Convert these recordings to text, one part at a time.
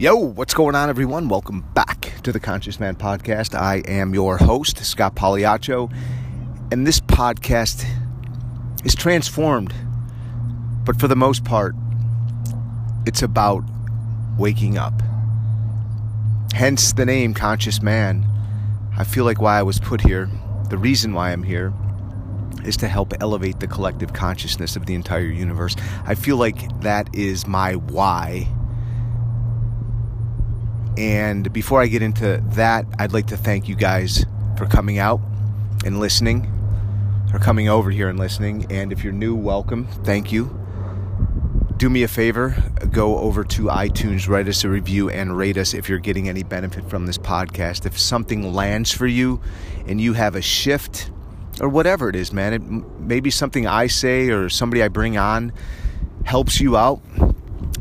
Yo, what's going on, everyone? Welcome back to the Conscious Man Podcast. I am your host, Scott Pagliaccio, and this podcast is transformed, but for the most part, it's about waking up. Hence the name Conscious Man. I feel like why I was put here, the reason why I'm here, is to help elevate the collective consciousness of the entire universe. I feel like that is my why. And before I get into that, I'd like to thank you guys for coming out and listening, or coming over here and listening. And if you're new, welcome. Thank you. Do me a favor, go over to iTunes, write us a review, and rate us if you're getting any benefit from this podcast. If something lands for you and you have a shift, or whatever it is, man. It, maybe something I say or somebody I bring on helps you out.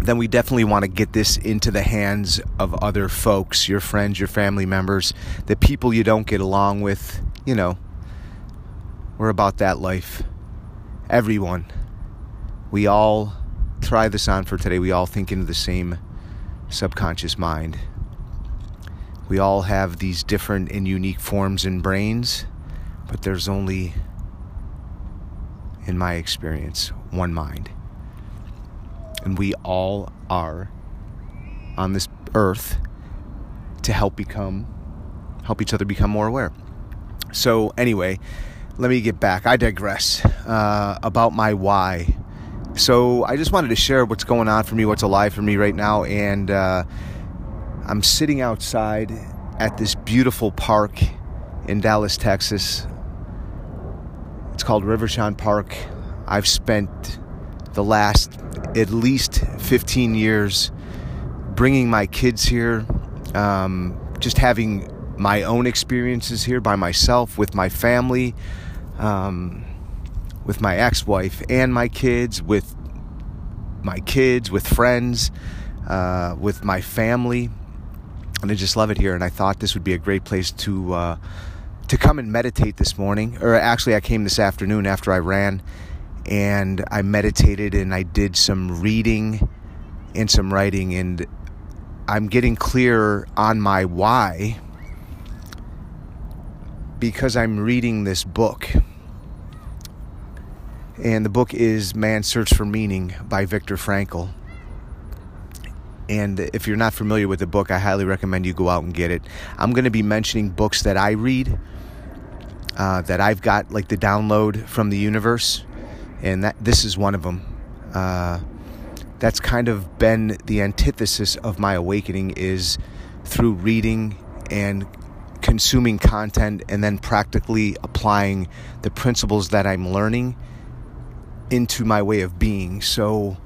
Then we definitely want to get this into the hands of other folks, your friends, your family members, the people you don't get along with. You know, we're about that life. Everyone. We all try this on for today. We all think into the same subconscious mind. We all have these different and unique forms and brains but there's only, in my experience, one mind. And we all are on this earth to help become, help each other become more aware. So, anyway, let me get back. I digress uh, about my why. So, I just wanted to share what's going on for me, what's alive for me right now. And uh, I'm sitting outside at this beautiful park in Dallas, Texas. It's called Reverchon Park. I've spent the last at least 15 years bringing my kids here, um, just having my own experiences here by myself with my family, um, with my ex wife and my kids, with my kids, with friends, uh, with my family. And I just love it here. And I thought this would be a great place to. Uh, to come and meditate this morning, or actually, I came this afternoon after I ran and I meditated and I did some reading and some writing, and I'm getting clearer on my why because I'm reading this book. And the book is Man's Search for Meaning by Viktor Frankl. And if you're not familiar with the book, I highly recommend you go out and get it. I'm going to be mentioning books that I read uh, that I've got like the download from the universe, and that this is one of them. Uh, that's kind of been the antithesis of my awakening is through reading and consuming content and then practically applying the principles that I'm learning into my way of being. So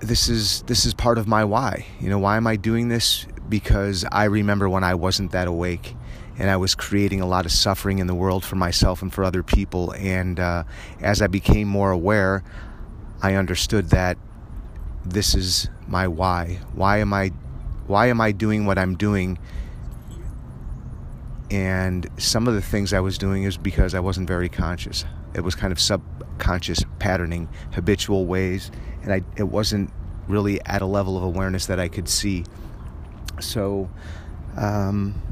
this is this is part of my why. You know, why am I doing this? Because I remember when I wasn't that awake and I was creating a lot of suffering in the world for myself and for other people. And uh, as I became more aware, I understood that this is my why. Why am I, why am I doing what I'm doing? And some of the things I was doing is because I wasn't very conscious. It was kind of subconscious patterning, habitual ways, and I, it wasn't really at a level of awareness that I could see. So, um,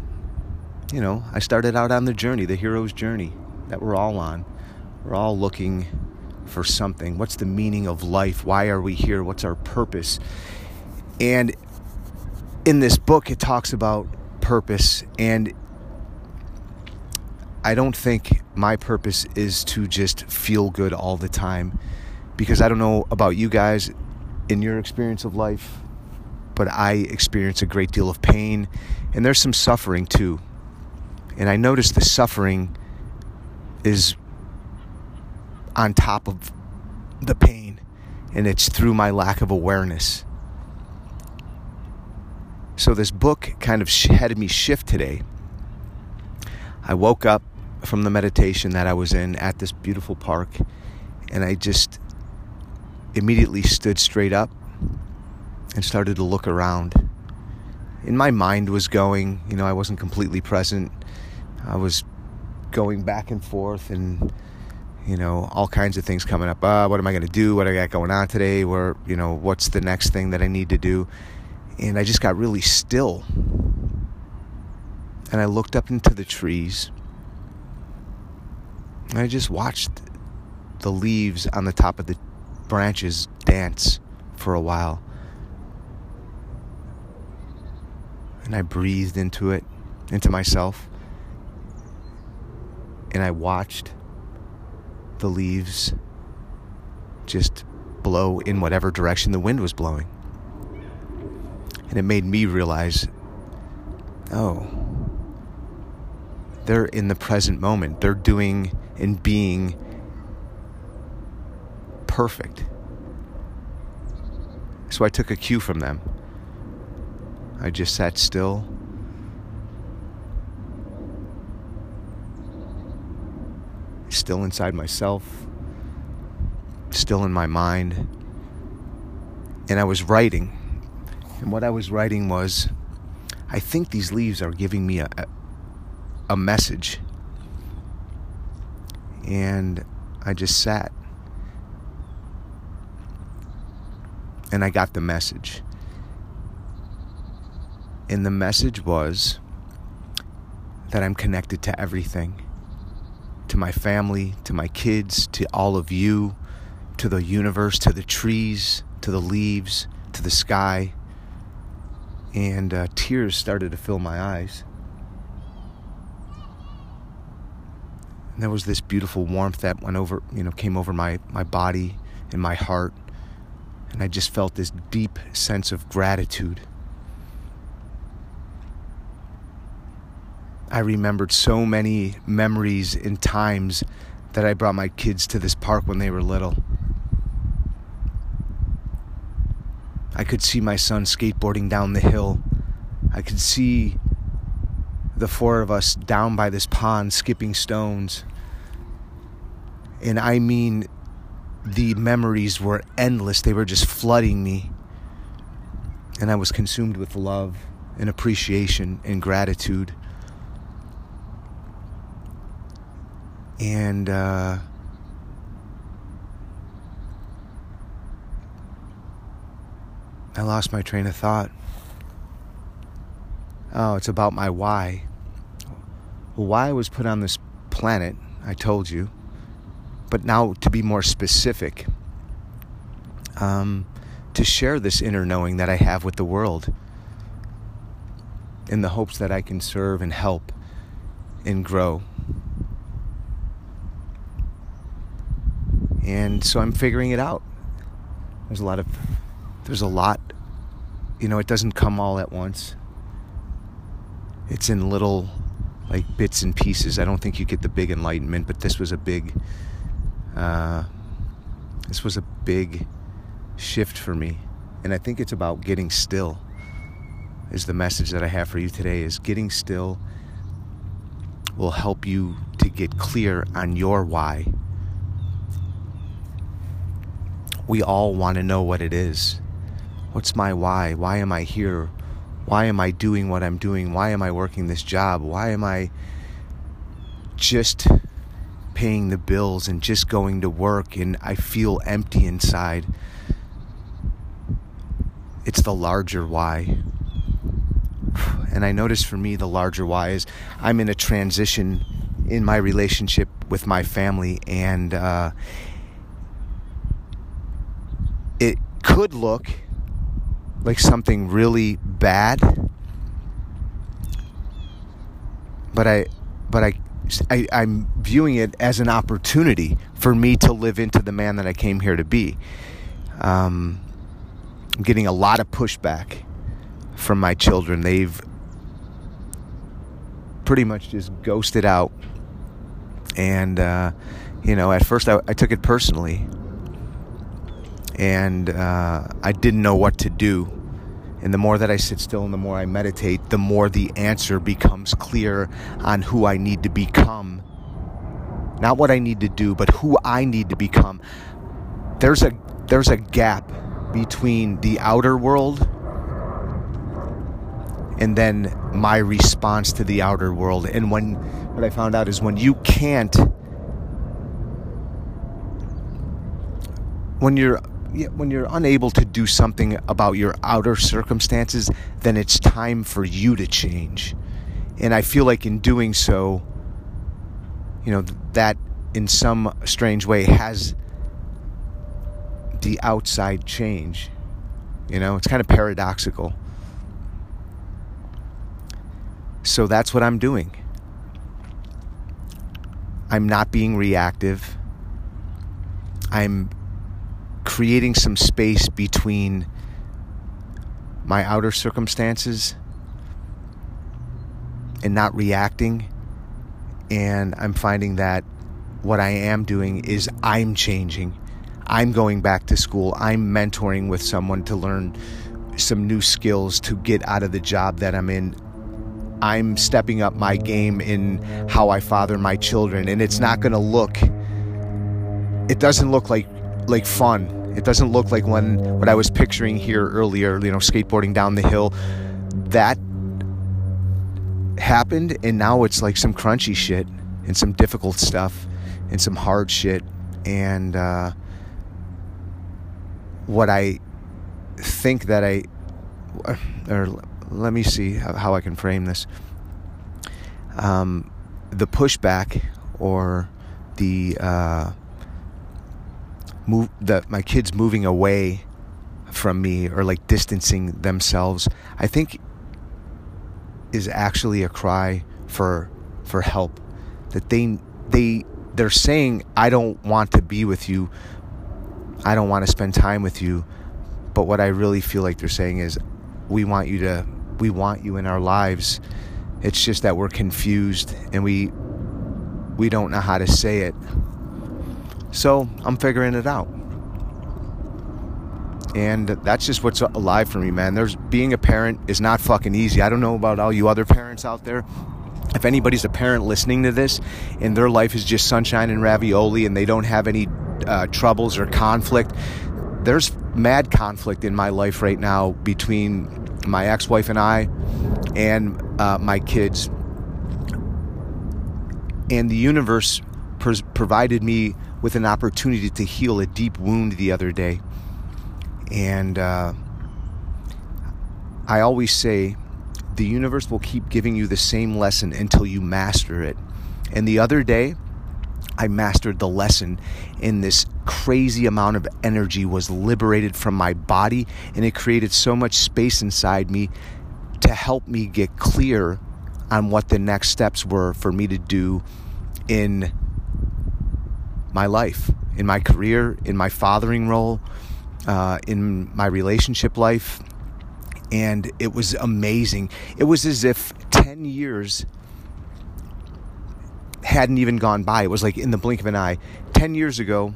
you know, I started out on the journey, the hero's journey that we're all on. We're all looking for something. What's the meaning of life? Why are we here? What's our purpose? And in this book, it talks about purpose. And I don't think my purpose is to just feel good all the time. Because I don't know about you guys in your experience of life, but I experience a great deal of pain. And there's some suffering too. And I notice the suffering is on top of the pain, and it's through my lack of awareness. So, this book kind of had me shift today. I woke up from the meditation that I was in at this beautiful park, and I just immediately stood straight up and started to look around. And my mind was going, you know, I wasn't completely present I was going back and forth and you know, all kinds of things coming up. Uh, what am I going to do? What I got going on today? Where, you know, what's the next thing that I need to do? And I just got really still. And I looked up into the trees. And I just watched the leaves on the top of the branches dance for a while. And I breathed into it, into myself. And I watched the leaves just blow in whatever direction the wind was blowing. And it made me realize oh, they're in the present moment. They're doing and being perfect. So I took a cue from them. I just sat still. Still inside myself, still in my mind. And I was writing. And what I was writing was I think these leaves are giving me a, a message. And I just sat. And I got the message. And the message was that I'm connected to everything to my family, to my kids, to all of you, to the universe, to the trees, to the leaves, to the sky. And uh, tears started to fill my eyes. And there was this beautiful warmth that went over, you know, came over my, my body and my heart. And I just felt this deep sense of gratitude. I remembered so many memories and times that I brought my kids to this park when they were little. I could see my son skateboarding down the hill. I could see the four of us down by this pond skipping stones. And I mean, the memories were endless. They were just flooding me. And I was consumed with love and appreciation and gratitude. And, uh, I lost my train of thought. Oh, it's about my why. Why I was put on this planet, I told you. But now, to be more specific, um, to share this inner knowing that I have with the world in the hopes that I can serve and help and grow. And so I'm figuring it out. There's a lot of, there's a lot, you know, it doesn't come all at once it's in little like bits and pieces. I don't think you get the big enlightenment, but this was a big uh, this was a big shift for me. And I think it's about getting still. Is the message that I have for you today is getting still will help you to get clear on your why. We all want to know what it is. What's my why? Why am I here? Why am I doing what I'm doing? Why am I working this job? Why am I just paying the bills and just going to work and I feel empty inside? It's the larger why. And I notice for me, the larger why is I'm in a transition in my relationship with my family, and uh, it could look like something really bad but i but I, I i'm viewing it as an opportunity for me to live into the man that i came here to be. Um, i'm getting a lot of pushback from my children. They've pretty much just ghosted out. And uh, you know at first I, I took it personally and uh, I didn't know what to do. And the more that I sit still and the more I meditate, the more the answer becomes clear on who I need to become. Not what I need to do, but who I need to become. There's a there's a gap between the outer world and then my response to the outer world. And when what I found out is when you can't when you're when you're unable to do something about your outer circumstances, then it's time for you to change. And I feel like in doing so, you know, that in some strange way has the outside change. You know, it's kind of paradoxical. So that's what I'm doing. I'm not being reactive. I'm creating some space between my outer circumstances and not reacting. And I'm finding that what I am doing is I'm changing. I'm going back to school. I'm mentoring with someone to learn some new skills to get out of the job that I'm in. I'm stepping up my game in how I father my children and it's not going to look it doesn't look like like fun. It doesn't look like when what I was picturing here earlier, you know, skateboarding down the hill. That happened and now it's like some crunchy shit and some difficult stuff and some hard shit and uh, what I think that I or let me see how I can frame this. Um, the pushback or the uh, move that my kids moving away from me or like distancing themselves, I think is actually a cry for for help. That they they they're saying I don't want to be with you. I don't want to spend time with you. But what I really feel like they're saying is we want you to we want you in our lives. It's just that we're confused and we we don't know how to say it. So I'm figuring it out. And that's just what's alive for me, man. There's being a parent is not fucking easy. I don't know about all you other parents out there. If anybody's a parent listening to this and their life is just sunshine and ravioli and they don't have any uh, troubles or conflict, there's mad conflict in my life right now between my ex wife and I and uh, my kids. And the universe pr- provided me with an opportunity to heal a deep wound the other day. And uh, I always say, the universe will keep giving you the same lesson until you master it. And the other day, I mastered the lesson, and this crazy amount of energy was liberated from my body, and it created so much space inside me to help me get clear on what the next steps were for me to do in my life, in my career, in my fathering role, uh, in my relationship life. And it was amazing. It was as if 10 years hadn't even gone by. It was like in the blink of an eye. 10 years ago,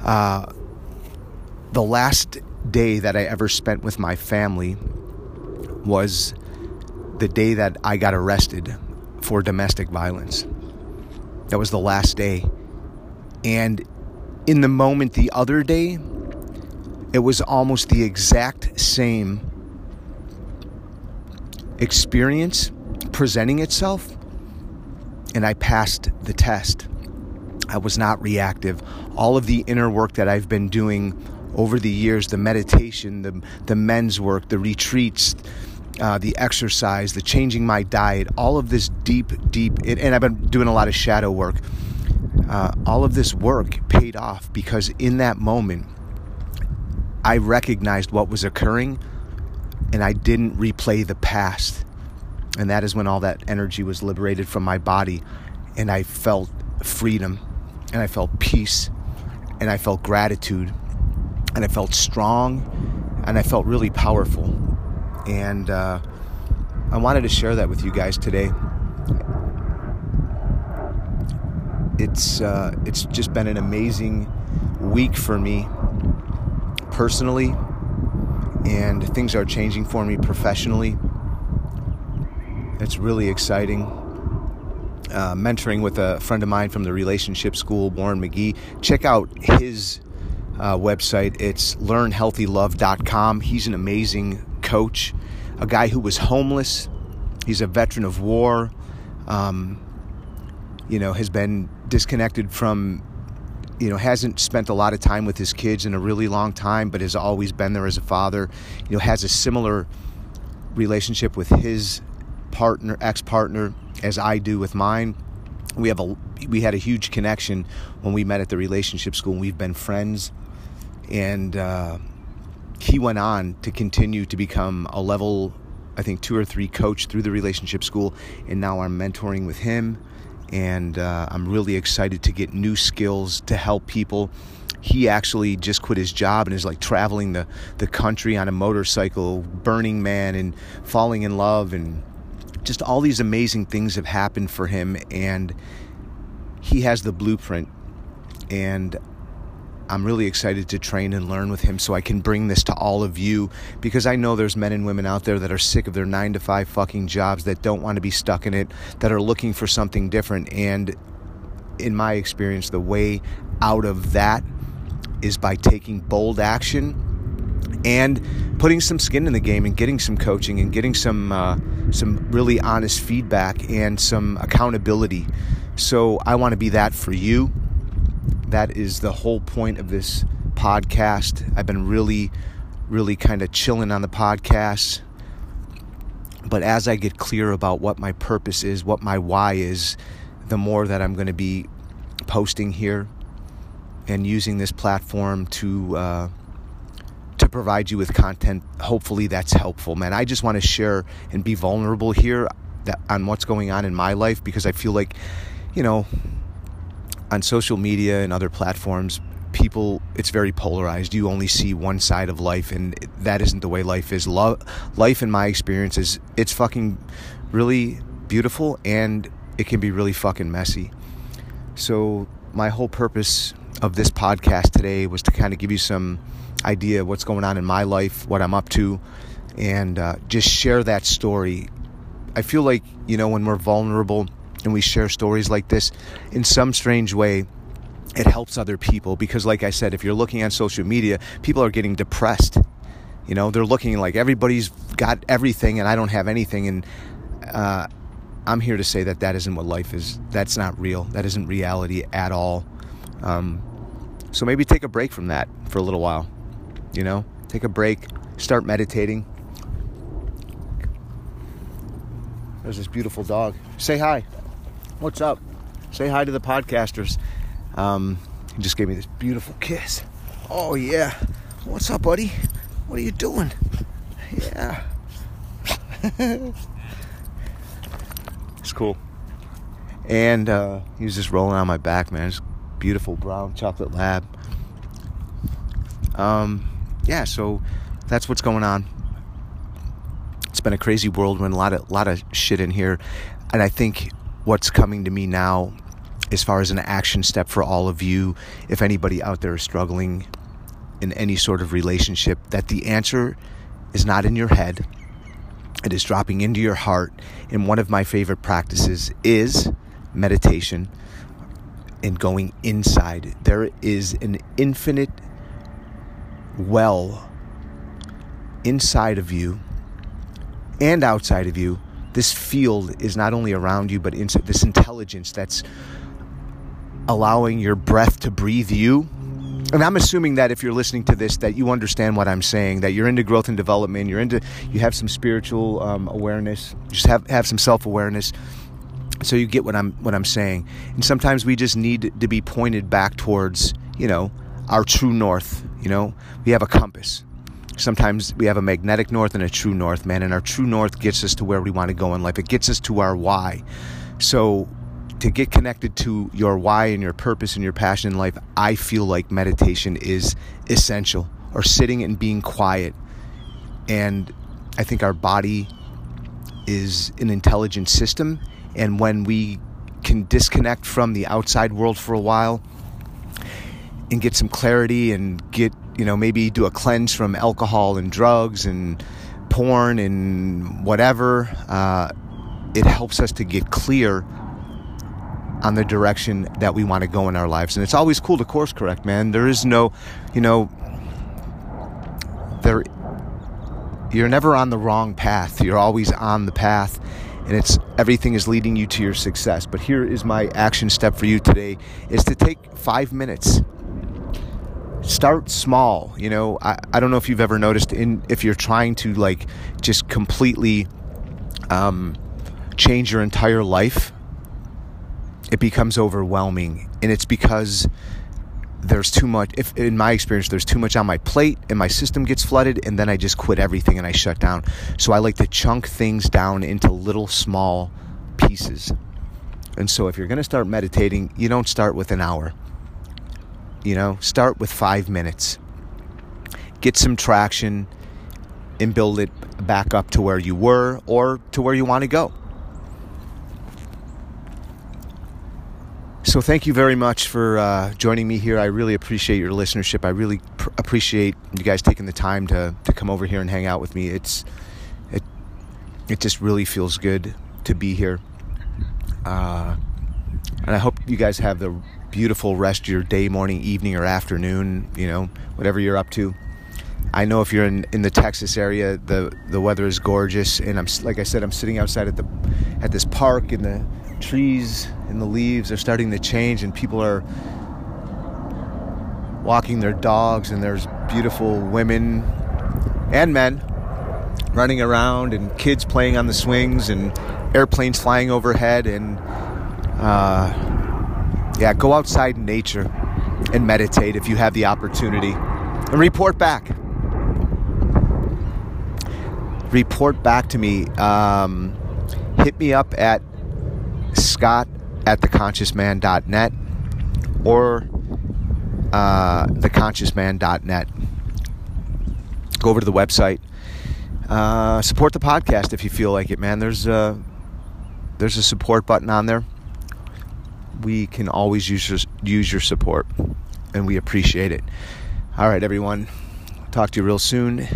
uh, the last day that I ever spent with my family was the day that I got arrested for domestic violence. That was the last day. And in the moment the other day, it was almost the exact same experience presenting itself, and I passed the test. I was not reactive. All of the inner work that I've been doing over the years the meditation, the, the men's work, the retreats, uh, the exercise, the changing my diet, all of this deep, deep, and I've been doing a lot of shadow work. Uh, all of this work paid off because in that moment, I recognized what was occurring and I didn't replay the past. And that is when all that energy was liberated from my body and I felt freedom and I felt peace and I felt gratitude and I felt strong and I felt really powerful and uh, I wanted to share that with you guys today. It's uh, it's just been an amazing week for me personally, and things are changing for me professionally. It's really exciting. Uh, mentoring with a friend of mine from the relationship school, Warren McGee. Check out his uh, website. It's learnhealthylove.com. He's an amazing coach, a guy who was homeless. He's a veteran of war. Um, you know, has been disconnected from you know hasn't spent a lot of time with his kids in a really long time but has always been there as a father you know has a similar relationship with his partner ex-partner as I do with mine we have a we had a huge connection when we met at the relationship school we've been friends and uh, he went on to continue to become a level I think two or three coach through the relationship school and now I'm mentoring with him and uh, I'm really excited to get new skills to help people. He actually just quit his job and is like traveling the, the country on a motorcycle, Burning Man, and falling in love, and just all these amazing things have happened for him. And he has the blueprint. And I'm really excited to train and learn with him so I can bring this to all of you because I know there's men and women out there that are sick of their 9 to 5 fucking jobs that don't want to be stuck in it that are looking for something different and in my experience the way out of that is by taking bold action and putting some skin in the game and getting some coaching and getting some uh, some really honest feedback and some accountability. So I want to be that for you that is the whole point of this podcast. I've been really, really kind of chilling on the podcast. But as I get clear about what my purpose is, what my why is, the more that I'm going to be posting here and using this platform to uh, to provide you with content. Hopefully, that's helpful, man. I just want to share and be vulnerable here that, on what's going on in my life because I feel like, you know, on social media and other platforms, people it's very polarized. You only see one side of life, and that isn't the way life is. Life, in my experience, is it's fucking really beautiful, and it can be really fucking messy. So my whole purpose of this podcast today was to kind of give you some idea of what's going on in my life, what I'm up to, and uh, just share that story. I feel like you know when we're vulnerable and we share stories like this, in some strange way, it helps other people because, like I said, if you're looking on social media, people are getting depressed. You know, they're looking like everybody's got everything and I don't have anything. And uh, I'm here to say that that isn't what life is. That's not real. That isn't reality at all. Um, so maybe take a break from that for a little while. You know, take a break, start meditating. There's this beautiful dog. Say hi. What's up? Say hi to the podcasters. Um, he just gave me this beautiful kiss. Oh, yeah. What's up, buddy? What are you doing? Yeah. it's cool. And uh, he was just rolling on my back, man. It's beautiful brown chocolate lab. Um, yeah, so that's what's going on. It's been a crazy whirlwind, a lot of lot of shit in here, and I think what's coming to me now as far as an action step for all of you, if anybody out there is struggling in any sort of relationship, that the answer is not in your head, it is dropping into your heart. And one of my favorite practices is meditation and going inside. There is an infinite well inside of you and outside of you this field is not only around you, but in, this intelligence that's allowing your breath to breathe you. And I'm assuming that if you're listening to this, that you understand what I'm saying, that you're into growth and development, you're into, you have some spiritual um, awareness, just have have some self awareness, so you get what I'm what I'm saying. And sometimes we just need to be pointed back towards, you know, our true north. You know, we have a compass Sometimes we have a magnetic north and a true north, man, and our true north gets us to where we want to go in life. It gets us to our why. So, to get connected to your why and your purpose and your passion in life, I feel like meditation is essential, or sitting and being quiet. And I think our body is an intelligent system, and when we can disconnect from the outside world for a while and get some clarity and get you know, maybe do a cleanse from alcohol and drugs and porn and whatever. Uh, it helps us to get clear on the direction that we want to go in our lives. And it's always cool to course correct, man. There is no, you know, there you're never on the wrong path. You're always on the path. and it's everything is leading you to your success. But here is my action step for you today is to take 5 minutes start small you know? I, I don't know if you've ever noticed in if you're trying to like just completely um, change your entire life it becomes overwhelming. And it's because there's too much if in my experience there's too much on my plate and my system gets flooded and then I just quit everything and I shut down. So I like to chunk things down into little small pieces. And so if you're going to start meditating you don't start with an hour you know start with 5 minutes get some traction and build it back up to where you were or to where you want to go So, thank you very much for uh, joining me here. I really appreciate your listenership. I really pr- appreciate you guys taking the time to, to come over here and hang out with me. It's it it just really feels good to be here. Uh, and I hope you guys have the beautiful rest of your day, morning, evening, or afternoon. You know, whatever you're up to. I know if you're in, in the Texas area, the the weather is gorgeous, and I'm like I said, I'm sitting outside at the at this park, and the trees and the leaves are starting to change, and people are walking their dogs, and there's beautiful women and men running around, and kids playing on the swings, and airplanes flying overhead, and uh, yeah, go outside in nature and meditate if you have the opportunity, and report back. Report back to me. Um, hit me up at scott at theconsciousman.net or uh, theconsciousman.net. Go over to the website. Uh, support the podcast if you feel like it, man. There's a, there's a support button on there. We can always use your, use your support, and we appreciate it. All right, everyone. Talk to you real soon.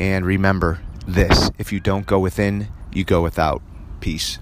And remember this if you don't go within, you go without. Peace.